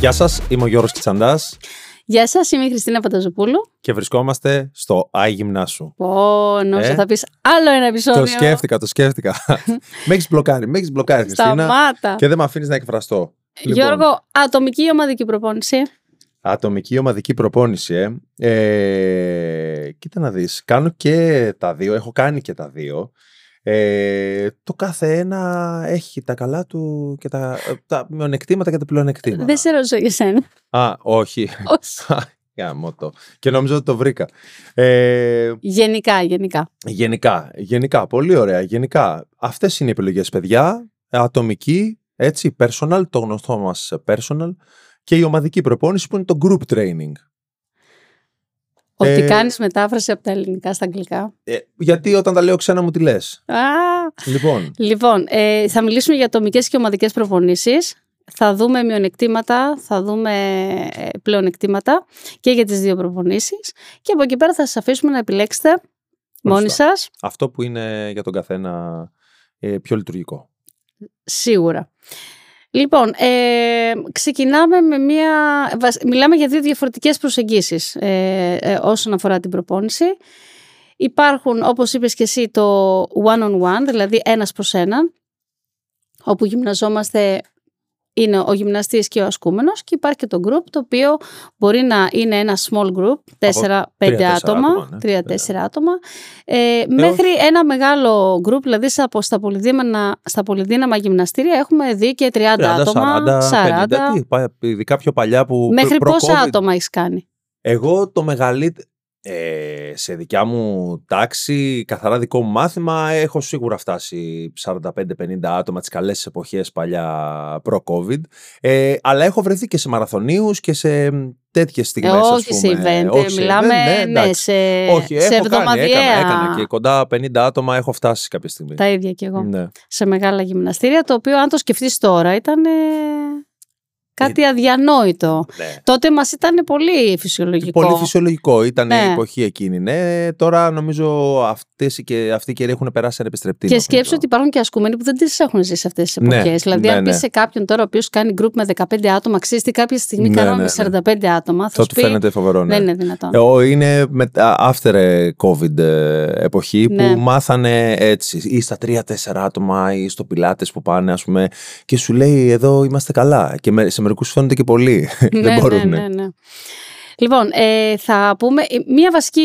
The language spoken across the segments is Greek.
Γεια σας, είμαι ο Γιώργος Κιτσαντάς Γεια σας, είμαι η Χριστίνα Πανταζοπούλου. και βρισκόμαστε στο Άι Γυμνάσου. Πω, νόμιζα Ε; θα πεις άλλο ένα επεισόδιο. Το σκέφτηκα, το σκέφτηκα. με έχεις μπλοκάρει, με έχεις μπλοκάρει, Χριστίνα. Σταμάτα. Και δεν με αφήνεις να εκφραστώ. Λοιπόν, Γιώργο, ατομική ή ομαδική προπόνηση; Ατομική ομαδική προπόνηση, ε. ε. Κοίτα να δεις, κάνω και τα δύο, έχω κάνει και τα δύο. Ε, το κάθε ένα έχει τα καλά του και τα, τα μειονεκτήματα και τα πλεονεκτήματα. Δεν σε ρωτήσω για σένα. Α, όχι. Όχι. Γάμο το. Και νόμιζα ότι το βρήκα. Ε, γενικά, γενικά. Γενικά, γενικά, πολύ ωραία. Γενικά, αυτές είναι οι επιλογές, παιδιά. Ατομική, έτσι, personal, το γνωστό μας personal και η ομαδική προπόνηση που είναι το group training. Ότι Ε. κάνεις μετάφραση από τα ελληνικά στα αγγλικά. Ε, γιατί όταν τα λέω ξένα μου τι λες. Α, Λοιπόν, λοιπόν, ε, θα μιλήσουμε για ατομικές και ομαδικές προπονήσεις. Θα δούμε μειονεκτήματα, θα δούμε ε, πλεονεκτήματα και για τις δύο προπονήσεις. Και από εκεί πέρα θα σας αφήσουμε να επιλέξετε μόνοι Σωστά. σας. αυτό που είναι για τον καθένα ε, πιο λειτουργικό. Σίγουρα. Λοιπόν, ε, ξεκινάμε με μία... βασ- Μιλάμε για δύο διαφορετικές προσεγγίσεις ε, ε, όσον αφορά την προπόνηση. Υπάρχουν, όπως είπες και εσύ, το one-on-one, δηλαδή ένας προς έναν, όπου γυμναζόμαστε είναι ο γυμναστής και ο ασκούμενος και υπάρχει και το group, το οποίο μπορεί να είναι ένα small group, 4-5 τρία-τέσσερα άτομα, άτομα, ναι. 3-4 άτομα, ε, μέχρι ένα μεγάλο group, δηλαδή στα, στα, πολυδύναμα, στα πολυδύναμα γυμναστήρια έχουμε δει και 30, 30, άτομα, 40, 40. 50, τι, πα- ειδικά πιο παλιά που Μέχρι προ- πόσα προ-COVID. άτομα έχεις κάνει; Εγώ το μεγαλύτερο. Ε, σε δικιά μου τάξη, καθαρά δικό μου μάθημα, έχω σίγουρα φτάσει 45-50 άτομα τις καλές εποχές παλιά προ-COVID. Ε, αλλά έχω βρεθεί και σε μαραθωνίους και σε τέτοιες Ε, στιγμές, ας όχι σε πούμε. event, Όχι σε μιλάμε event, ναι, ναι, εντάξει. σε, Όχι, σε έχω κάνει, εβδομαδιαία. έκανα, έκανα και κοντά 50 άτομα έχω φτάσει κάποια στιγμή. Τα ίδια κι εγώ. Ναι. Σε μεγάλα γυμναστήρια, το οποίο αν το σκεφτείς τώρα ήταν ε, κάτι αδιανόητο. Ναι. Τότε μας ήταν πολύ φυσιολογικό. Πολύ φυσιολογικό. Ήταν Ναι. η εποχή εκείνη. Ναι, τώρα νομίζω αυτές και αυτοί οι καιροί έχουν περάσει ένα επιστρεπτή. Και σκέψου ότι υπάρχουν και ασκούμενοι που δεν τις έχουν ζήσει αυτές τις Ναι, εποχές. δηλαδή, ναι, αν πεις ναι. σε κάποιον τώρα ο οποίος κάνει group με 15 άτομα, ξέρεις τι κάποια στιγμή Ναι, κάναμε ναι, με ναι. 45 άτομα, θα Θα σου του πει. φαίνεται φοβερό. Ναι. Δεν είναι δυνατόν. Ε, ο- Είναι με, after COVID ε, εποχή Ναι. που μάθανε έτσι ή στα 3-4 άτομα ή στο πιλάτες που πάνε ας πούμε και σου λέει εδώ είμαστε καλά και με- σε μερικούς φαίνονται και πολλοί δεν ναι, μπορούν. ναι, ναι, ναι. Λοιπόν, ε, θα πούμε ε, μία βασική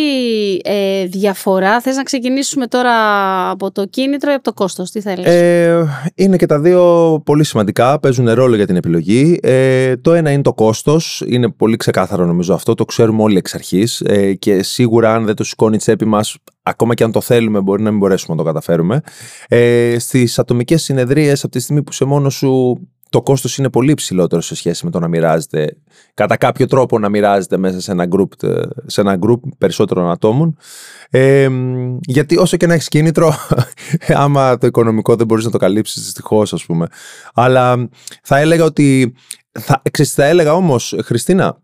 ε, διαφορά. Θες να ξεκινήσουμε τώρα από το κίνητρο ή από το κόστος, τι θέλεις; Ε, είναι και τα δύο πολύ σημαντικά, παίζουν ρόλο για την επιλογή. Ε, το ένα είναι το κόστος, είναι πολύ ξεκάθαρο νομίζω αυτό, το ξέρουμε όλοι εξ αρχής ε, και σίγουρα αν δεν το σηκώνει η τσέπη μας, ακόμα και αν το θέλουμε μπορεί να μην μπορέσουμε να το καταφέρουμε. Ε, στις ατομικές συνεδρίες, από τη στιγμή που σε μόνος σου το κόστος είναι πολύ υψηλότερο σε σχέση με το να μοιράζεται, κατά κάποιο τρόπο να μοιράζεται μέσα σε ένα group, ε, σε ένα group περισσότερων ατόμων. Ε, μ, γιατί όσο και να έχεις κίνητρο, άμα το οικονομικό δεν μπορείς να το καλύψεις δυστυχώς ας πούμε. Αλλά θα έλεγα ότι, θα, ξέρεις, θα έλεγα όμως Χριστίνα,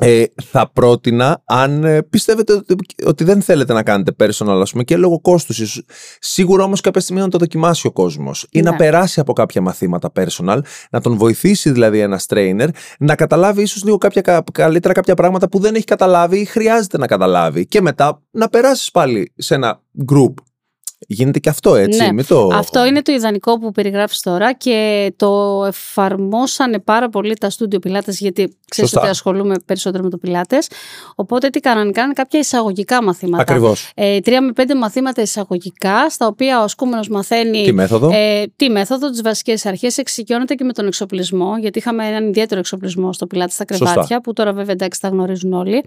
ε, θα πρότεινα αν ε, πιστεύετε ότι, ότι δεν θέλετε να κάνετε personal ας πούμε και λόγω κόστους ίσως. σίγουρα όμως κάποια στιγμή να το δοκιμάσει ο κόσμος ή να Ναι. περάσει από κάποια μαθήματα personal να τον βοηθήσει δηλαδή ένας trainer να καταλάβει ίσως λίγο κάποια, κα- καλύτερα κάποια πράγματα που δεν έχει καταλάβει ή χρειάζεται να καταλάβει και μετά να περάσεις πάλι σε ένα group γίνεται και αυτό έτσι Ναι. μην το... Αυτό είναι το ιδανικό που περιγράφεις τώρα και το εφαρμόσανε πάρα πολύ τα στούντιο πιλάτες γιατί ξέρεις Σωστά. ότι ασχολούμαι περισσότερο με το πιλάτες. Οπότε τι κάνανε, κάνανε κάποια εισαγωγικά μαθήματα. Ακριβώς. Ε, τρία με πέντε μαθήματα εισαγωγικά, στα οποία ο ασκούμενος μαθαίνει Τι μέθοδο; Ε, τη μέθοδο, τις βασικές αρχές, εξοικειώνεται και με τον εξοπλισμό, γιατί είχαμε έναν ιδιαίτερο εξοπλισμό στο πιλάτη στα Σωστά. κρεβάτια, που τώρα βέβαια εντάξει τα γνωρίζουν όλοι.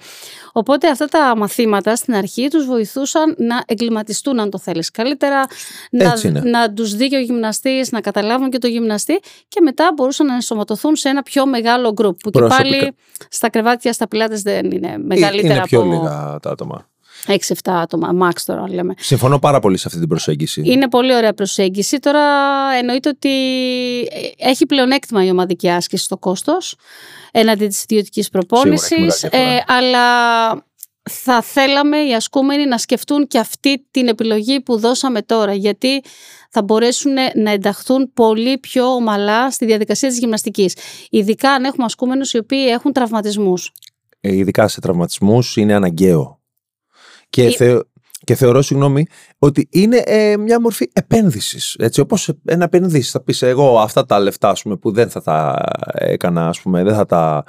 Οπότε αυτά τα μαθήματα στην αρχή τους βοηθούσαν να εγκληματιστούν, αν το θέλεις καλύτερα, Έτσι να, είναι. να τους δει και ο γυμναστής, να καταλάβουν και το γυμναστή και μετά μπορούσαν να ενσωματωθούν σε ένα πιο μεγάλο γκρουπ. Που Προσωπικά. και πάλι στα κρεβάτια, στα πιλάτες δεν είναι μεγαλύτερα είναι πιο από λίγα τα άτομα. 6-7 άτομα, max τώρα λέμε. Συμφωνώ πάρα πολύ σε αυτή την προσέγγιση. Είναι πολύ ωραία προσέγγιση. Τώρα εννοείται ότι έχει πλεονέκτημα η ομαδική άσκηση στο κόστος έναντι της ιδιωτικής Σίγουρα προπόνησης. έχει μεγάλη διαφορά. ε, αλλά θα θέλαμε οι ασκούμενοι να σκεφτούν και αυτή την επιλογή που δώσαμε τώρα γιατί θα μπορέσουν να ενταχθούν πολύ πιο ομαλά στη διαδικασία της γυμναστικής. Ειδικά αν έχουμε ασκούμενους οι οποίοι έχουν τραυματισμούς. Ε, ειδικά σε τραυματισμούς είναι αναγκαίο. Και, θε, και θεωρώ, συγγνώμη, ότι είναι ε, μια μορφή επένδυσης. Έτσι, όπως ένα επενδύσει. Θα πεις εγώ αυτά τα λεφτά ας πούμε, που δεν θα τα έκανα, ας πούμε, δεν θα τα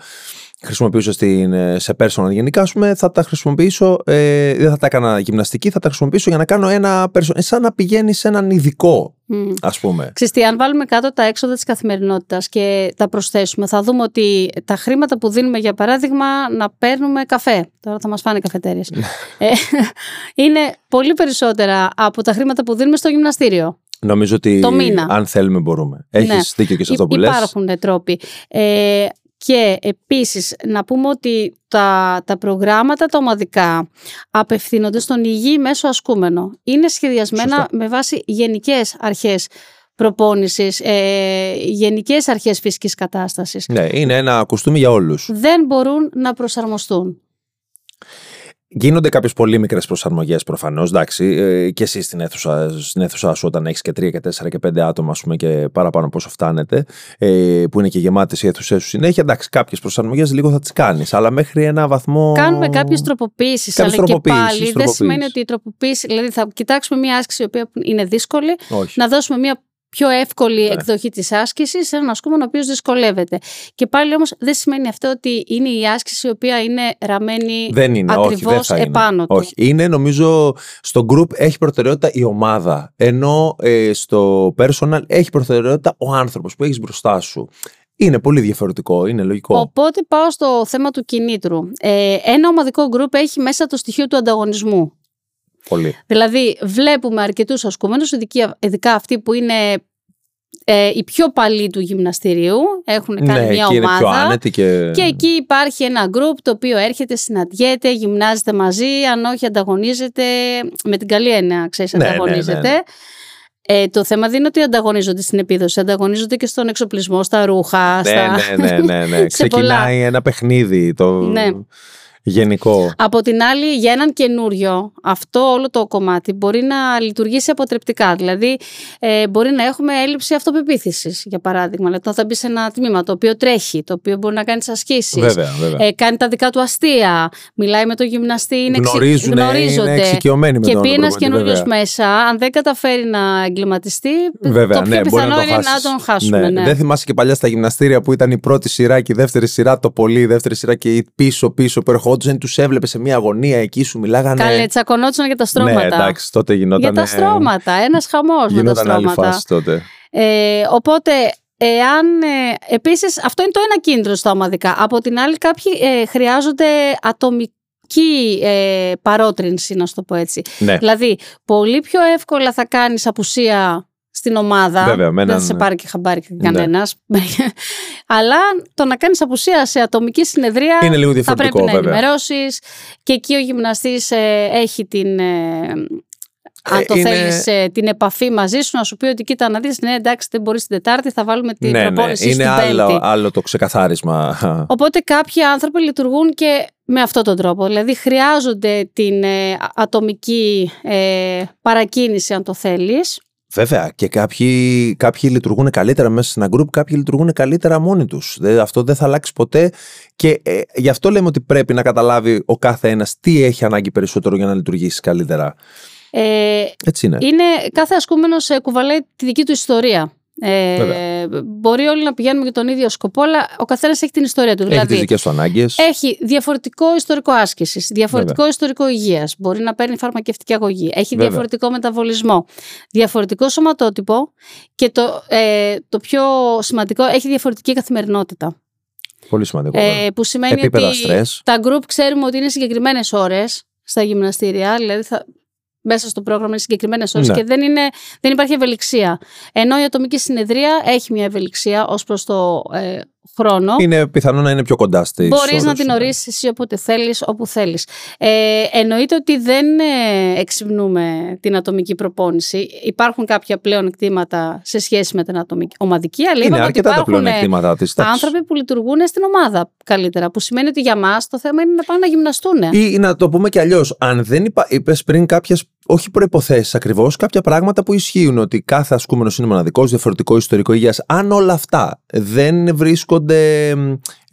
χρησιμοποιήσω στην, ε, σε personal γενικά, ας πούμε, θα τα χρησιμοποιήσω, ε, δεν θα τα έκανα γυμναστική, θα τα χρησιμοποιήσω για να κάνω ένα personal, σαν να πηγαίνεις σε έναν ειδικό, mm. ας πούμε. Ξέρετε, αν βάλουμε κάτω τα έξοδα της καθημερινότητας και τα προσθέσουμε, θα δούμε ότι τα χρήματα που δίνουμε, για παράδειγμα, να παίρνουμε καφέ, τώρα θα μας φάνε καφετέρειες, ε, είναι πολύ περισσότερα από τα χρήματα που δίνουμε στο γυμναστήριο. Νομίζω ότι αν θέλουμε μπορούμε. Έχεις ναι. δίκιο και σε αυτό που λες. Υπάρχουν τρόποι. Ε, και επίσης να πούμε ότι τα, τα προγράμματα τα ομαδικά απευθύνονται στον υγιή μέσο ασκούμενο. Είναι σχεδιασμένα με βάση γενικές αρχές προπόνησης, ε, γενικές αρχές φυσικής κατάστασης. Ναι, είναι ένα κουστούμι για όλους. Δεν μπορούν να προσαρμοστούν. Γίνονται κάποιες πολύ μικρές προσαρμογές προφανώς. Εντάξει, ε, και εσύ στην αίθουσα, στην αίθουσα σου, όταν έχεις και τρία και τέσσερα και πέντε άτομα, ας πούμε, και παραπάνω πόσο φτάνετε, ε, που είναι και γεμάτες οι αίθουσές σου συνέχεια. Εντάξει, κάποιες προσαρμογές λίγο θα τις κάνεις, αλλά μέχρι ένα βαθμό. Κάνουμε κάποιες τροποποίησεις. Αλλά και πάλι δεν σημαίνει ότι η τροποποίηση. Δηλαδή, θα κοιτάξουμε μια άσκηση η οποία είναι δύσκολη, να δώσουμε μια πιο εύκολη ναι. εκδοχή της άσκησης σε έναν ασκούμενο ο οποίος δυσκολεύεται. Και πάλι όμως δεν σημαίνει αυτό ότι είναι η άσκηση η οποία είναι ραμμένη δεν είναι, ακριβώς όχι, επάνω του. Όχι, είναι νομίζω στο group έχει προτεραιότητα η ομάδα, ενώ ε, στο personal έχει προτεραιότητα ο άνθρωπος που έχεις μπροστά σου. Είναι πολύ διαφορετικό, είναι λογικό. Οπότε πάω στο θέμα του κινήτρου. Ε, ένα ομαδικό group έχει μέσα το στοιχείο του ανταγωνισμού. Πολύ. Δηλαδή, βλέπουμε αρκετούς ασκούμενους, ειδικά αυτοί που είναι ε, οι πιο παλιοί του γυμναστηρίου έχουν κάνει ναι, μια εκεί ομάδα. Είναι πιο άνετη και... και εκεί υπάρχει ένα γκρουπ το οποίο έρχεται, συναντιέται, γυμνάζεται μαζί, αν όχι ανταγωνίζεται, με την καλή έννοια, ξέρεις, ναι, ναι, ανταγωνίζεται. Ναι, ε, το θέμα δεν είναι ότι ανταγωνίζονται στην επίδοση, ανταγωνίζονται και στον εξοπλισμό, στα ρούχα. Ναι, στα... ναι, ναι, ναι, ναι. Ξεκινάει ένα παιχνίδι. Το... Ναι γενικό. Από την άλλη, για έναν καινούριο, αυτό όλο το κομμάτι μπορεί να λειτουργήσει αποτρεπτικά. Δηλαδή, ε, μπορεί να έχουμε έλλειψη αυτοπεποίθησης, για παράδειγμα. Δηλαδή, θα μπει σε ένα τμήμα το οποίο τρέχει, το οποίο μπορεί να κάνει ασκήσεις. Βέβαια, βέβαια. Ε, κάνει τα δικά του αστεία. Μιλάει με τον γυμναστή, είναι Γνωρίζουν, γνωρίζονται. Είναι εξοικειωμένοι με και πει ένα καινούριο μέσα, αν δεν καταφέρει να εγκληματιστεί, βέβαια, το πιο ναι, πιθανό να είναι να τον χάσουμε. Ναι. Ναι. Δεν θυμάσαι και παλιά στα γυμναστήρια που ήταν η πρώτη σειρά και η δεύτερη σειρά το πολύ, η δεύτερη σειρά και πίσω-πίσω που ερχόντουσαν, τους έβλεπε σε μια αγωνία εκεί, σου μιλάγανε. Καλέ, τσακωνόντουσαν για τα στρώματα. Ναι, εντάξει, τότε γινόταν. Για τα στρώματα, ένας χαμός με τα στρώματα. Άλλη φάση τότε. Ε, οπότε, εάν. Ε, Επίσης, αυτό είναι το ένα κίνητρο στα ομαδικά. Από την άλλη, κάποιοι ε, χρειάζονται ατομική ε, παρότρινση, να σου το πω έτσι. Ναι. Δηλαδή, πολύ πιο εύκολα θα κάνεις απουσία στην ομάδα. Βέβαια, δεν θα σε πάρει και χαμπάρι ναι. κανένας. Αλλά το να κάνεις απουσία σε ατομική συνεδρία είναι λίγο διαφορετικό, θα πρέπει να ενημερώσεις. Και εκεί ο γυμναστής ε, έχει την. Ε, αν ε, το είναι... θέλεις την επαφή μαζί σου να σου πει ότι κοίτα να δεις ναι εντάξει δεν μπορείς την Τετάρτη θα βάλουμε την ναι, προπόνηση ναι. στην Είναι άλλο, άλλο το ξεκαθάρισμα Οπότε κάποιοι άνθρωποι λειτουργούν και με αυτόν τον τρόπο δηλαδή χρειάζονται την ατομική παρακίνηση αν το θέλεις Βέβαια και κάποιοι, κάποιοι λειτουργούν καλύτερα μέσα σε ένα group, κάποιοι λειτουργούν καλύτερα μόνοι τους. Αυτό δεν θα αλλάξει ποτέ και ε, γι' αυτό λέμε ότι πρέπει να καταλάβει ο κάθε ένας τι έχει ανάγκη περισσότερο για να λειτουργήσει καλύτερα. Ε, Έτσι είναι. είναι. Κάθε ασκούμενος ε, κουβαλάει τη δική του ιστορία. Ε, μπορεί όλοι να πηγαίνουμε για τον ίδιο σκοπό, αλλά ο καθένας έχει την ιστορία του. Έχει δηλαδή, τις δικές του ανάγκες. Έχει διαφορετικό ιστορικό άσκησης, διαφορετικό Βέβαια. ιστορικό υγείας. Μπορεί να παίρνει φαρμακευτική αγωγή. Έχει Βέβαια. διαφορετικό μεταβολισμό. Διαφορετικό σωματότυπο και το, ε, το πιο σημαντικό, έχει διαφορετική καθημερινότητα. Πολύ σημαντικό. Ε, που σημαίνει Επίπεδα ότι stress. τα group ξέρουμε ότι είναι συγκεκριμένες ώρες στα γυμναστήρια, δηλαδή θα, μέσα στο πρόγραμμα είναι συγκεκριμένες ώρες Ναι. και δεν, είναι, δεν υπάρχει ευελιξία. Ενώ η ατομική συνεδρία έχει μια ευελιξία ως προς το ε, χρόνο. Είναι πιθανό να είναι πιο κοντά στη Μπορείς να την ορίσεις εσύ όποτε θέλεις, όπου θέλεις. Ε, εννοείται ότι δεν ε, εξυμνούμε την ατομική προπόνηση. Υπάρχουν κάποια πλέον εκτήματα σε σχέση με την ατομική ομαδική, αλλά είναι ότι υπάρχουν τα της, άνθρωποι που λειτουργούν στην ομάδα καλύτερα. Που σημαίνει ότι για μας το θέμα είναι να πάνε να γυμναστούν. Ή να το πούμε κι αλλιώς. Αν δεν υπά... είπες πριν κάποιες όχι προποθέσει ακριβώς, κάποια πράγματα που ισχύουν ότι κάθε ασκούμενος είναι μοναδικός, διαφορετικό ιστορικό υγείας. Αν όλα αυτά δεν βρίσκονται.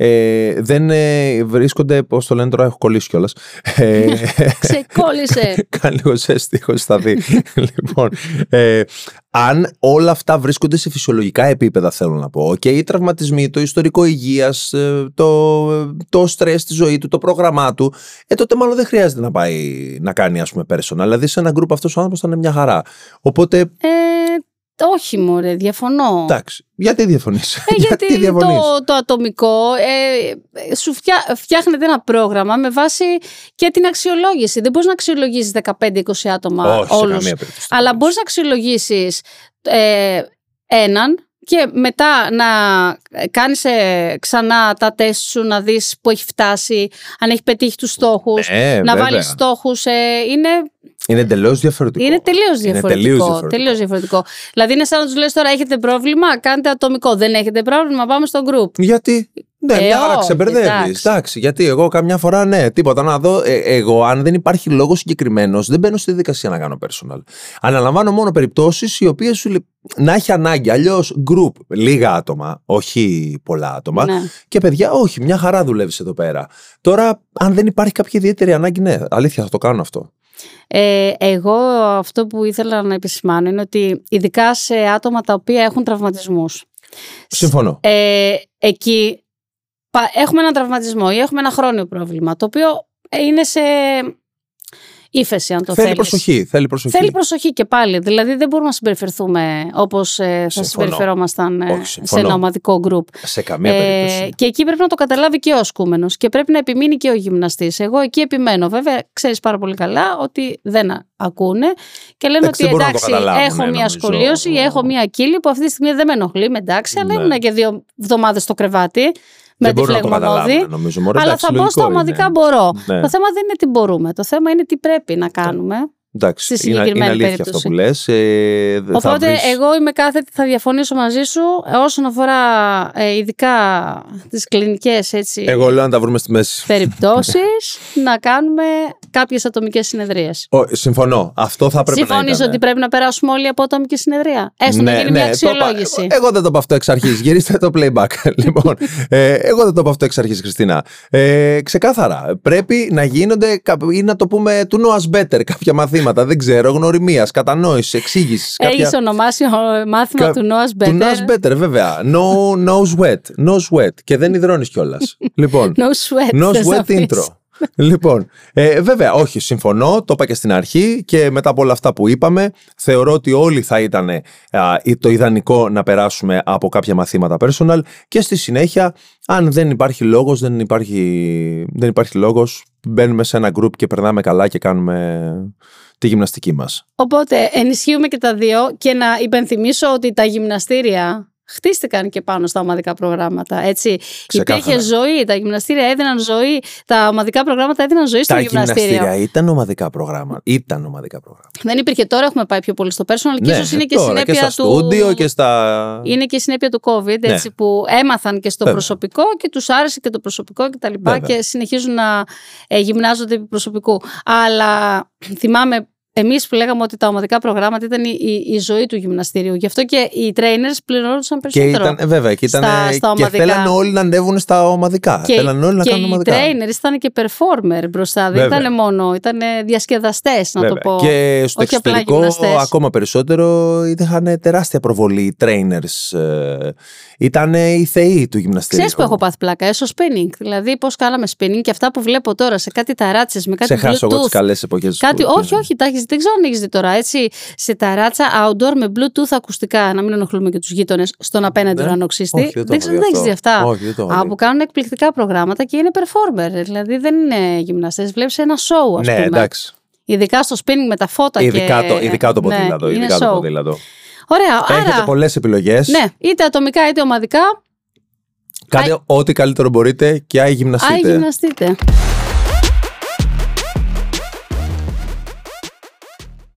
Ε, δεν ε, βρίσκονται. Πώς το λένε τώρα, έχω κολλήσει κιόλας. Ε, Ξεκόλλησε. Κάνει λίγο ζέστη, θα δει. λοιπόν, ε, αν όλα αυτά βρίσκονται σε φυσιολογικά επίπεδα, θέλω να πω, και οι τραυματισμοί, το ιστορικό υγείας, ε, το, το στρες στη ζωή του, το πρόγραμμά του, ε, τότε μάλλον δεν χρειάζεται να πάει να κάνει, ας πούμε, personal. Δηλαδή, σε ένα γκρουπ αυτός ο άνθρωπος θα είναι μια χαρά. Οπότε. Ε, όχι μωρέ, διαφωνώ. Εντάξει. Γιατί διαφωνείς; Ε, γιατί, γιατί το, το ατομικό ε, σου φτιά, φτιάχνεται ένα πρόγραμμα με βάση και την αξιολόγηση. Δεν μπορείς να αξιολογήσεις 15-20 άτομα Όχι, όλους. Αλλά μπορείς να αξιολογήσεις ε, έναν και μετά να κάνεις ε, ξανά τα τεστ σου να δεις που έχει φτάσει, αν έχει πετύχει τους στόχους, ε, να βάλεις στόχους. Ε, είναι είναι τελείω διαφορετικό. Είναι τελείως διαφορετικό. Τελείως διαφορετικό. Δηλαδή είναι σαν να τους λες τώρα: Έχετε πρόβλημα, κάντε ατομικό. Δεν έχετε πρόβλημα, πάμε στο group. Γιατί; Ναι, ε, μια χαρά ξεμπερδεύεις. Εντάξει, γιατί εγώ καμιά φορά ναι, τίποτα να δω. Ε, εγώ, αν δεν υπάρχει λόγος συγκεκριμένος, δεν μπαίνω στη δικασία να κάνω personal. Αναλαμβάνω μόνο περιπτώσεις οι οποίες σου να έχει ανάγκη. Αλλιώς group, λίγα άτομα, όχι πολλά άτομα. Ναι. Και παιδιά, όχι, μια χαρά δουλεύεις εδώ πέρα. Τώρα, αν δεν υπάρχει κάποια ιδιαίτερη ανάγκη, ναι, αλήθεια θα το κάνω αυτό. Ε, εγώ αυτό που ήθελα να επισημάνω είναι ότι ειδικά σε άτομα τα οποία έχουν τραυματισμούς. Συμφωνώ. Ε, εκεί έχουμε έναν τραυματισμό ή έχουμε ένα χρόνιο πρόβλημα το οποίο είναι σε ύφεση, αν το θέλει. Θέλεις προσοχή, θέλει προσοχή. Θέλει προσοχή και πάλι. Δηλαδή δεν μπορούμε να συμπεριφερθούμε όπως ε, θα συμπεριφερόμασταν ε, σε ένα ομαδικό γκρουπ. Σε καμία ε, περίπτωση. Και εκεί πρέπει να το καταλάβει και ο ασκούμενος και πρέπει να επιμείνει και ο γυμναστής. Εγώ εκεί επιμένω. Βέβαια, ξέρεις πάρα πολύ καλά ότι δεν ακούνε και λένε ότι εντάξει, έχω μια σκολίωση ή έχω μια κύλη που αυτή τη στιγμή δεν με ενοχλεί, εντάξει, αλλά ναι. ήμουν και δύο εβδομάδες στο κρεβάτι με τη φλεγμονώδη. Αλλά θα μπω στα ομαδικά μπορώ. Ναι. Το θέμα δεν είναι τι μπορούμε. Το θέμα είναι τι πρέπει να κάνουμε. Εντάξει, στη συγκεκριμένη είναι, είναι αλήθεια αυτό που λες. Ε, Οπότε εγώ είμαι κάθετη, θα διαφωνήσω μαζί σου όσον αφορά ε, ειδικά τις κλινικές έτσι, Εγώ λέω να τα βρούμε στη μέση. περιπτώσεις να κάνουμε κάποιες ατομικές συνεδρίες. Ο, συμφωνώ. Αυτό θα πρέπει Συμφωνείς να Συμφωνείς ότι πρέπει να περάσουμε όλοι από ατομική συνεδρία; Έστω ναι, να γίνει ναι, μια αξιολόγηση. Το, εγώ δεν το πω αυτό εξ αρχής. Γυρίστε το playback. λοιπόν, ε, εγώ δεν το πω αυτό εξ αρχής, Χριστίνα. Ε, ξεκάθαρα. Πρέπει να γίνονται ή να το πούμε to know us better κάποια μαθήματα μαθήματα, δεν ξέρω, γνωριμίας, κατανόησης, εξήγησης. Έχεις κάποια... ονομάσει μάθημα Κα... του Knows Better. Του Knows Better, βέβαια. No, no sweat. No sweat. Και δεν υδρώνεις κιόλας. λοιπόν. No sweat. No sweat intro. λοιπόν, ε, βέβαια, όχι, συμφωνώ, το είπα και στην αρχή και μετά από όλα αυτά που είπαμε, θεωρώ ότι όλοι θα ήταν το ιδανικό να περάσουμε από κάποια μαθήματα personal και στη συνέχεια, αν δεν υπάρχει λόγος, δεν υπάρχει, δεν υπάρχει λόγος, μπαίνουμε σε ένα group και περνάμε καλά και κάνουμε τη γυμναστική μας. Οπότε ενισχύουμε και τα δύο και να υπενθυμίσω ότι τα γυμναστήρια χτίστηκαν και πάνω στα ομαδικά προγράμματα. Έτσι. Υπήρχε ζωή, τα γυμναστήρια έδιναν ζωή, τα ομαδικά προγράμματα έδιναν ζωή στο γυμναστήριο. Τα γυμναστήρια ήταν ομαδικά προγράμματα. Ήταν ομαδικά προγράμματα. Δεν υπήρχε τώρα, έχουμε πάει πιο πολύ στο personal και ναι, ίσως είναι και συνέπεια και στα του. και στα. Είναι και συνέπεια του COVID, ναι. έτσι, που έμαθαν και στο προσωπικό και τους άρεσε και το προσωπικό κτλ. Και, και συνεχίζουν να ε, γυμνάζονται επί προσωπικού. Αλλά θυμάμαι Εμείς που λέγαμε ότι τα ομαδικά προγράμματα ήταν η, η, ζωή του γυμναστήριου. Γι' αυτό και οι trainers πληρώνονταν περισσότερο. Και ήταν, βέβαια, και, ήταν, στα, στα και θέλανε όλοι να ανέβουν στα ομαδικά. Και, θέλανε όλοι να και κάνουν οι ομαδικά. trainers ήταν και performer μπροστά. Δεν ήταν μόνο, ήταν διασκεδαστές, να βέβαια. το πω. Και στο Όχι εξωτερικό, ακόμα περισσότερο, είχαν τεράστια προβολή οι trainers. Ε, ήταν οι θεοί του γυμναστήριου. Ξέρεις που έχω πάθει πλάκα, έσω spinning. Δηλαδή, πώς κάναμε spinning και αυτά που βλέπω τώρα σε κάτι ταράτσες με κάτι. Σε χάσω εγώ τις καλές εποχές. Κάτι, όχι, όχι, τα έχεις, δεν ξέρω αν έχεις δει τώρα. Έτσι, σε ταράτσα outdoor με Bluetooth ακουστικά, να μην ενοχλούμε και τους γείτονες στον απέναντι ναι. ουρανοξύστη. Δεν ξέρω αν έχεις δει αυτά. Όχι, που κάνουν εκπληκτικά προγράμματα και είναι performer. Δηλαδή δεν είναι γυμναστές. Βλέπεις ένα show, ας ναι, πούμε. Εντάξει. Ειδικά στο spinning με τα φώτα ειδικά και... Το, ειδικά το ναι, ποδήλατο. Ναι, ειδικά το ποδήλατο. Ωραία. Έχετε άρα, πολλές επιλογές. Ναι, είτε ατομικά είτε ομαδικά. Κάντε ό,τι καλύτερο μπορείτε και άγι γυμναστείτε. Άγι γυμναστείτε.